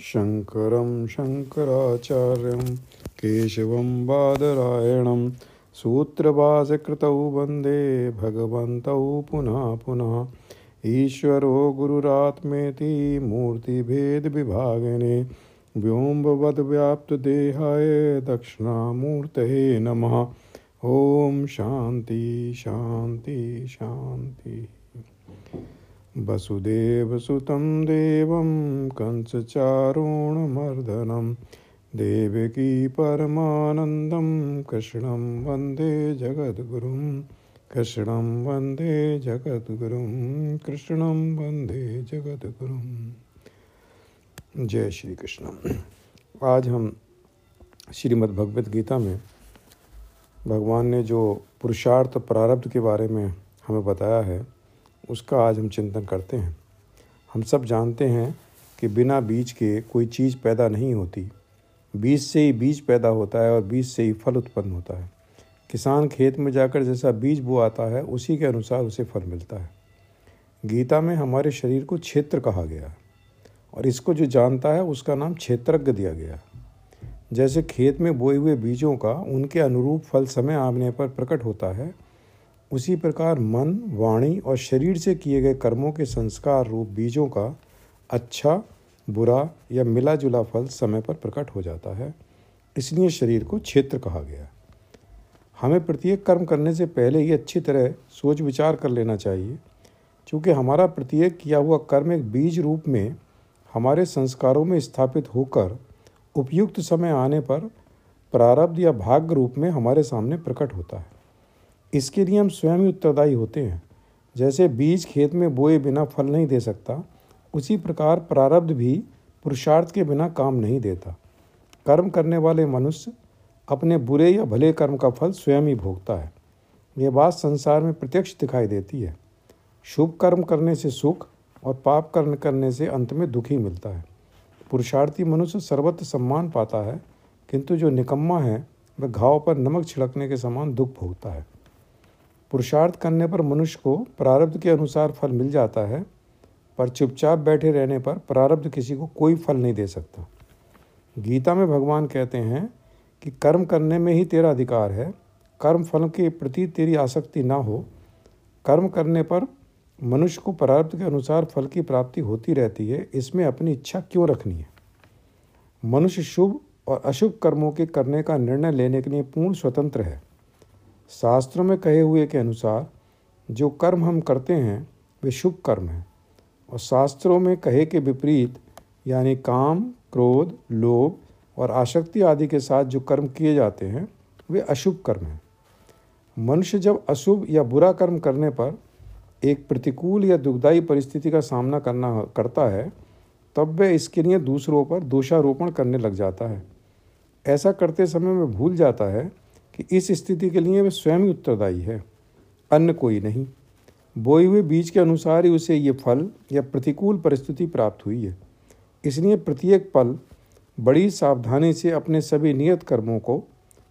शङ्करं शङ्कराचार्यं केशवं बादरायणं सूत्रभासकृतौ वंदे भगवन्तौ पुनः पुनः। ईश्वरो गुरुरात्मेति मूर्तिभेदविभागिने व्योम्बवद्व्याप्तदेहाय दक्षिणामूर्तये नमः। ॐ शांति शांति शान्ति वसुदेवसुतं देवं, कंसचारुणमर्दनं। देवकी परमानन्दं, कृष्णं वंदे जगद्गुरुं। कृष्णं वंदे जगद्गुरुं, कृष्णं वंदे जगद्गुरुं। जय श्री कृष्ण आज हम श्रीमद् भगवत गीता में भगवान ने जो पुरुषार्थ प्रारब्ध के बारे में हमें बताया है, उसका आज हम चिंतन करते हैं। हम सब जानते हैं कि बिना बीज के कोई चीज़ पैदा नहीं होती। बीज से ही बीज पैदा होता है और बीज से ही फल उत्पन्न होता है। किसान खेत में जाकर जैसा बीज बोआता है, उसी के अनुसार उसे फल मिलता है। गीता में हमारे शरीर को क्षेत्र कहा गया है और इसको जो जानता है, उसका नाम क्षेत्रज्ञ दिया गया जैसे खेत में बोए हुए बीजों का उनके अनुरूप फल समय आने पर प्रकट होता है, उसी प्रकार मन, वाणी और शरीर से किए गए कर्मों के संस्कार रूप बीजों का अच्छा बुरा या मिला जुला फल समय पर प्रकट हो जाता है। इसलिए शरीर को क्षेत्र कहा गया हमें प्रत्येक कर्म करने से पहले ही अच्छी तरह सोच विचार कर लेना चाहिए। क्योंकि हमारा प्रत्येक किया हुआ कर्म एक बीज रूप में हमारे संस्कारों में स्थापित होकर उपयुक्त समय आने पर प्रारब्ध या भाग्य रूप में हमारे सामने प्रकट होता है। इसके लिए हम स्वयं ही उत्तरदायी होते हैं। जैसे बीज खेत में बोए बिना फल नहीं दे सकता, उसी प्रकार प्रारब्ध भी पुरुषार्थ के बिना काम नहीं देता। कर्म करने वाले मनुष्य अपने बुरे या भले कर्म का फल स्वयं ही भोगता है। यह बात संसार में प्रत्यक्ष दिखाई देती है। शुभ कर्म करने से सुख और पाप कर्म करने से अंत में दुखी मिलता है। पुरुषार्थी मनुष्य सर्वत्र सम्मान पाता है, किंतु जो निकम्मा है, वह घाव पर नमक छिड़कने के समान दुख भोगता है। पुरुषार्थ करने पर मनुष्य को प्रारब्ध के अनुसार फल मिल जाता है, पर चुपचाप बैठे रहने पर प्रारब्ध किसी को कोई फल नहीं दे सकता। गीता में भगवान कहते हैं कि कर्म करने में ही तेरा अधिकार है, कर्म फल के प्रति तेरी आसक्ति ना हो। कर्म करने पर मनुष्य को प्रारब्ध के अनुसार फल की प्राप्ति होती रहती है, इसमें अपनी इच्छा क्यों रखनी है? मनुष्य शुभ और अशुभ कर्मों के करने का निर्णय लेने के लिए पूर्ण स्वतंत्र है। शास्त्रों में कहे हुए के अनुसार, जो कर्म हम करते हैं, वे शुभ कर्म हैं। और शास्त्रों में कहे के विपरीत, यानी काम, क्रोध, लोभ और आसक्ति आदि के साथ जो कर्म किए जाते हैं, वे अशुभ कर्म हैं। मनुष्य जब अशुभ या बुरा कर्म करने पर एक प्रतिकूल या दुखदायी परिस्थिति का सामना करना, करता है, तब वह इसके लिए दूसरों पर दोषारोपण करने लग जाता है। ऐसा करते समय वह भूल जाता है कि इस स्थिति के लिए वह स्वयं उत्तरदायी है, अन्य कोई नहीं। बोए हुए बीज के अनुसार ही उसे ये फल या प्रतिकूल परिस्थिति प्राप्त हुई है। इसलिए प्रत्येक पल बड़ी सावधानी से अपने सभी नियत कर्मों को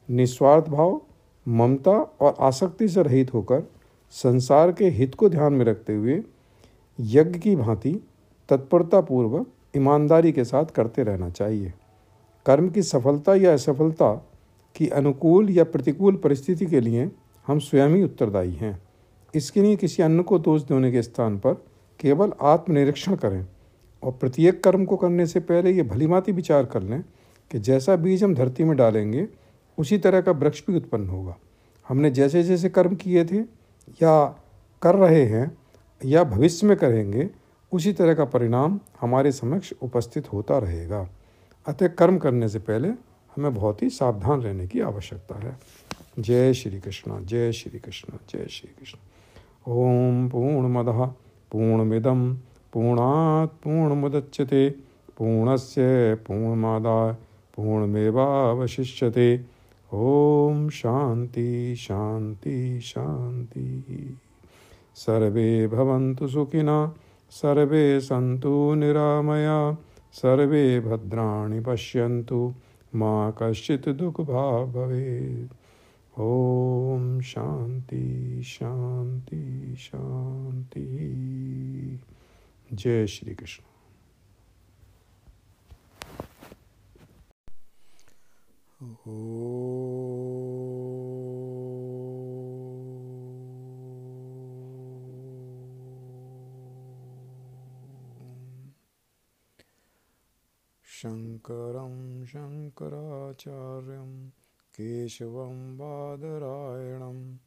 निस्वार्थ भाव, ममता और आसक्ति से रहित होकर संसार के हित को ध्यान में रखते हुए यज्ञ की भांति तत्परतापूर्वक ईमानदारी के साथ करते रहना चाहिए। कर्म की सफलता या असफलता की अनुकूल या प्रतिकूल परिस्थिति के लिए हम स्वयं ही उत्तरदायी हैं। इसके लिए किसी अन्य को दोष देने के स्थान पर केवल आत्मनिरीक्षण करें और प्रत्येक कर्म को करने से पहले ये भलीमाती विचार कर लें कि जैसा बीज हम धरती में डालेंगे, उसी तरह का वृक्ष भी उत्पन्न होगा। हमने जैसे जैसे कर्म किए थे या कर रहे हैं या भविष्य में करेंगे, उसी तरह का परिणाम हमारे समक्ष उपस्थित होता रहेगा। अतः कर्म करने से पहले हमें बहुत ही सावधान रहने की आवश्यकता है। जय श्री कृष्ण, जय श्री कृष्ण, जय श्री कृष्ण। ओम पूर्ण पूर्णमद पूर्णमिदम पूर्णात् पूर्णमुदच्यते पूर्णस्य पूर्णमादाय पूर्णमेवावशिष्यते। ओम शांति शांति शांति। सर्वे भवन्तु सुखिनः, सर्वे सन्तु निरामया, सर्वे भद्राणि पश्यन्तु, माँ कश्चित् दुःखभाग् भवेत्। ओम शांति शांति शांति। जय श्री कृष्ण। शङ्करं शङ्कराचार्यं केशवं बादरायणं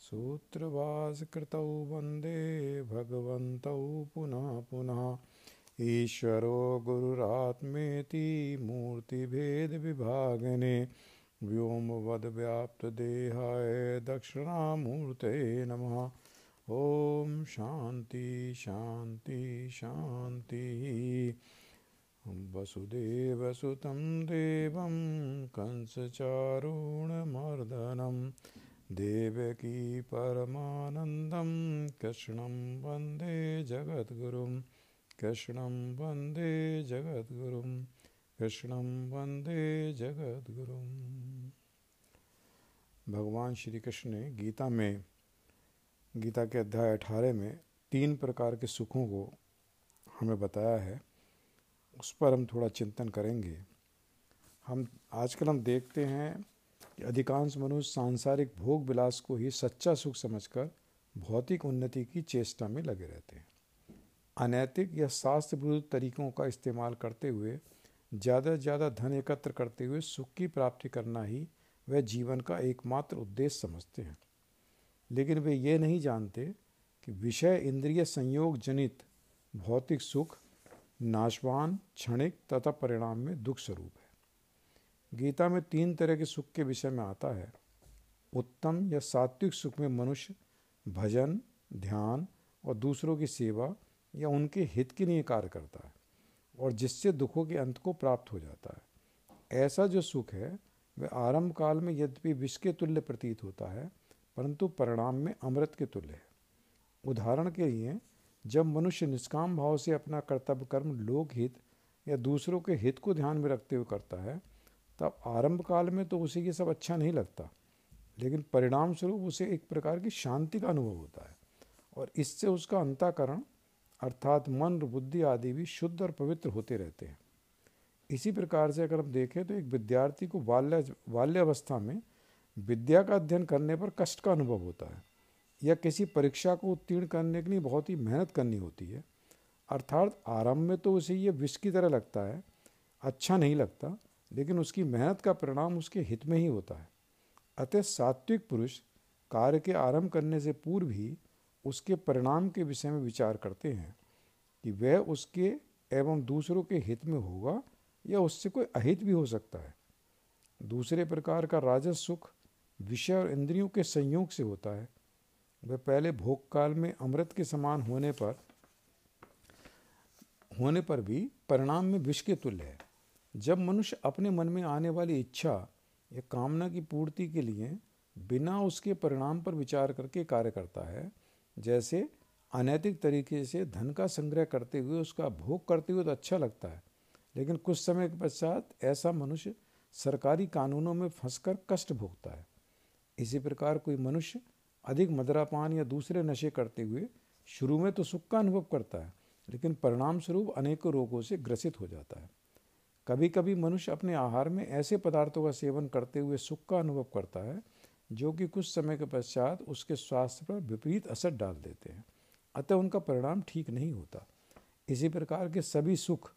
सूत्रभासकृतौ वंदे भगवन्तौ पुनः पुनः। ईश्वरो गुरुरात्मेति मूर्तिभेदविभागिने व्योमवद्व्याप्तदेहाय दक्षिणामूर्ते नमः। ॐ शान्ति शान्ति, शान्तिः। वसुदेवसुतं देवं कंसचारूणमर्दनं, देवकी परमानन्दं, कृष्णं वंदे जगद्गुरुं, कृष्णं वंदे जगद्गुरुं, कृष्णं वंदे जगद्गुरुं। भगवान श्री कृष्ण ने गीता में, गीता के अध्याय अठारह में तीन प्रकार के सुखों को हमें बताया है। उस पर हम थोड़ा चिंतन करेंगे। हम आजकल हम देखते हैं कि अधिकांश मनुष्य सांसारिक भोग विलास को ही सच्चा सुख समझकर भौतिक उन्नति की चेष्टा में लगे रहते हैं। अनैतिक या शास्त्र विरुद्ध तरीकों का इस्तेमाल करते हुए, ज़्यादा से ज़्यादा धन एकत्र करते हुए सुख की प्राप्ति करना ही वह जीवन का एकमात्र उद्देश्य समझते हैं। लेकिन वे ये नहीं जानते कि विषय इंद्रिय संयोग जनित भौतिक सुख नाशवान, क्षणिक तथा परिणाम में दुख स्वरूप है। गीता में तीन तरह के सुख के विषय में आता है। उत्तम या सात्विक सुख में मनुष्य, भजन, ध्यान और दूसरों की सेवा या उनके हित के लिए कार्य करता है और जिससे दुखों के अंत को प्राप्त हो जाता है। ऐसा जो सुख है, वह आरंभ काल में यद्यपि विष के तुल्य प्रतीत होता है, परंतु परिणाम में अमृत के तुल्य है। उदाहरण के लिए जब मनुष्य निष्काम भाव से अपना कर्तव्य कर्म लोकहित या दूसरों के हित को ध्यान में रखते हुए करता है, तब आरंभ काल में तो उसे ये सब अच्छा नहीं लगता। लेकिन परिणाम स्वरूप उसे एक प्रकार की शांति का अनुभव होता है और इससे उसका अंताकरण अर्थात मन, बुद्धि आदि भी शुद्ध और पवित्र होते रहते हैं। इसी प्रकार से अगर हम देखें तो एक विद्यार्थी को बाल्य बाल्यावस्था में विद्या का अध्ययन करने पर कष्ट का अनुभव होता है। या किसी परीक्षा को उत्तीर्ण करने के लिए बहुत ही मेहनत करनी होती है। अर्थात आरंभ में तो उसे ये विष की तरह लगता है अच्छा नहीं लगता, लेकिन उसकी मेहनत का परिणाम उसके हित में ही होता है। अतः सात्विक पुरुष कार्य के आरंभ करने से पूर्व ही उसके परिणाम के विषय में विचार करते हैं कि वह उसके एवं दूसरों के हित में होगा या उससे कोई अहित भी हो सकता है। दूसरे प्रकार का राजस सुख विषय और इंद्रियों के संयोग से होता है। वह पहले भोग काल में अमृत के समान होने पर होने पर भी परिणाम में विष के तुल्य है। जब मनुष्य अपने मन में आने वाली इच्छा या कामना की पूर्ति के लिए बिना उसके परिणाम पर विचार करके कार्य करता है, जैसे अनैतिक तरीके से धन का संग्रह करते हुए उसका भोग करते हुए तो अच्छा लगता है, लेकिन कुछ समय के पश्चात ऐसा मनुष्य सरकारी कानूनों में फंसकर कष्ट भोगता है। इसी प्रकार कोई मनुष्य अधिक मदरापान या दूसरे नशे करते हुए शुरू में तो सुख का अनुभव करता है, लेकिन परिणाम स्वरूप अनेकों रोगों से ग्रसित हो जाता है। कभी कभी मनुष्य अपने आहार में ऐसे पदार्थों का सेवन करते हुए सुख का अनुभव करता है, जो कि कुछ समय के पश्चात उसके स्वास्थ्य पर विपरीत असर डाल देते हैं। अतः उनका परिणाम ठीक नहीं होता। इसी प्रकार के सभी सुख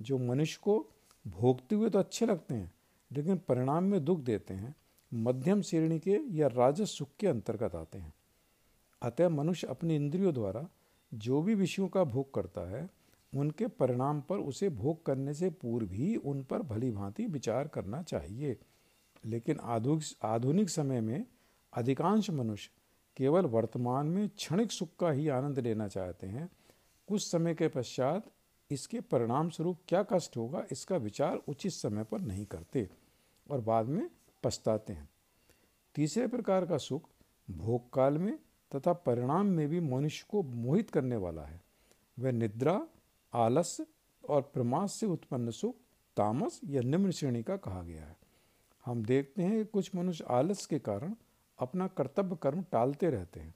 जो मनुष्य को भोगते हुए तो अच्छे लगते हैं, लेकिन परिणाम में दुख देते हैं मध्यम श्रेणी के या राजस सुख के अंतर्गत आते हैं। अतः मनुष्य अपने इंद्रियों द्वारा जो भी विषयों का भोग करता है, उनके परिणाम पर उसे भोग करने से पूर्व ही उन पर भली भांति विचार करना चाहिए। लेकिन आधुनिक आधुनिक समय में अधिकांश मनुष्य केवल वर्तमान में क्षणिक सुख का ही आनंद लेना चाहते हैं। कुछ समय के पश्चात इसके परिणाम स्वरूप क्या कष्ट होगा, इसका विचार उचित समय पर नहीं करते और बाद में पछताते हैं। तीसरे प्रकार का सुख भोग काल में तथा परिणाम में भी मनुष्य को मोहित करने वाला है। वह निद्रा आलस्य और प्रमाद से उत्पन्न सुख, तामस या निम्न श्रेणी का कहा गया है। हम देखते हैं कि कुछ मनुष्य आलस के कारण अपना कर्तव्य कर्म टालते रहते हैं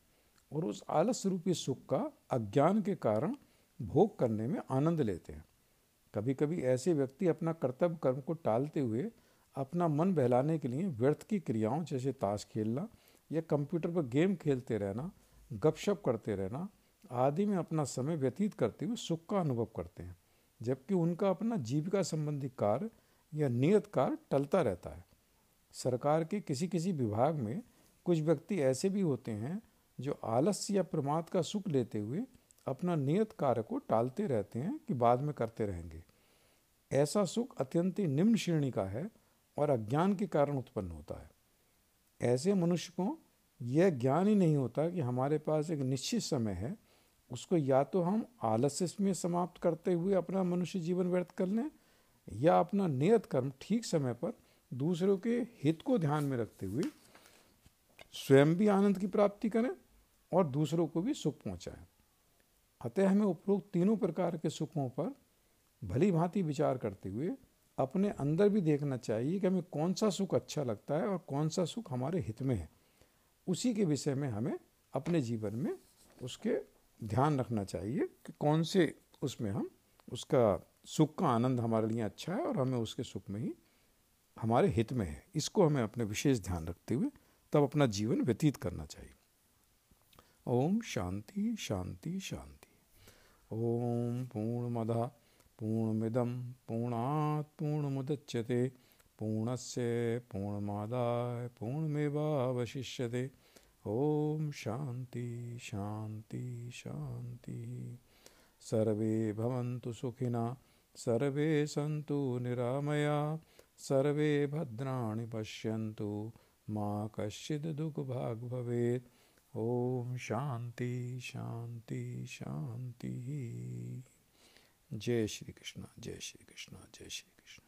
और उस आलस रूपी सुख का अज्ञान के कारण भोग करने में आनंद लेते हैं। कभी कभी ऐसे व्यक्ति अपना कर्तव्य कर्म को टालते हुए अपना मन बहलाने के लिए व्यर्थ की क्रियाओं जैसे ताश खेलना या कंप्यूटर पर गेम खेलते रहना, गपशप करते रहना, आदि में अपना समय व्यतीत करते हुए सुख का अनुभव करते हैं, जबकि उनका अपना जीविका संबंधी कार्य या नियत कार्य टलता रहता है। सरकार के किसी किसी विभाग में कुछ व्यक्ति ऐसे भी होते हैं जो आलस्य या प्रमाद का सुख लेते हुए अपना नियत कार्य को टालते रहते हैं कि बाद में करते रहेंगे। ऐसा सुख अत्यंत निम्न श्रेणी का है और अज्ञान के कारण उत्पन्न होता है। ऐसे मनुष्य को यह ज्ञान ही नहीं होता कि हमारे पास एक निश्चित समय है, उसको या तो हम आलस्य में समाप्त करते हुए अपना मनुष्य जीवन व्यर्थ कर लें, या अपना नियत कर्म ठीक समय पर दूसरों के हित को ध्यान में रखते हुए स्वयं भी आनंद की प्राप्ति करें और दूसरों को भी सुख पहुंचाएँ। अतः हमें उपरोक्त तीनों प्रकार के सुखों पर भली भांति विचार करते हुए अपने अंदर भी देखना चाहिए कि हमें कौन सा सुख अच्छा लगता है और कौन सा सुख हमारे हित में है। उसी के विषय में हमें अपने जीवन में उसके ध्यान रखना चाहिए कि कौन से उसमें हम, उसका सुख का आनंद हमारे लिए अच्छा है और हमें उसके सुख में ही हमारे हित में है। इसको हमें अपने विशेष ध्यान रखते हुए तब अपना जीवन व्यतीत करना चाहिए। ओम शांति शांति शांति। ओम पूर्णमद पूर्णात् पूर्णमुदच्यते पूर्णस्य पूर्णमादाय पूर्णमेवावशिष्यते। ओम शांति शांति शांति सर्वे भवन्तु सुखिना, सर्वे सन्तु निरामया, सर्वे भद्राणि पश्यन्तु, मा कश्चित् दुःखभाग् भवेत्। ॐ शान्ति शान्ति, शान्तिः। जय श्री कृष्णा जय श्री कृष्णा जय श्री कृष्ण।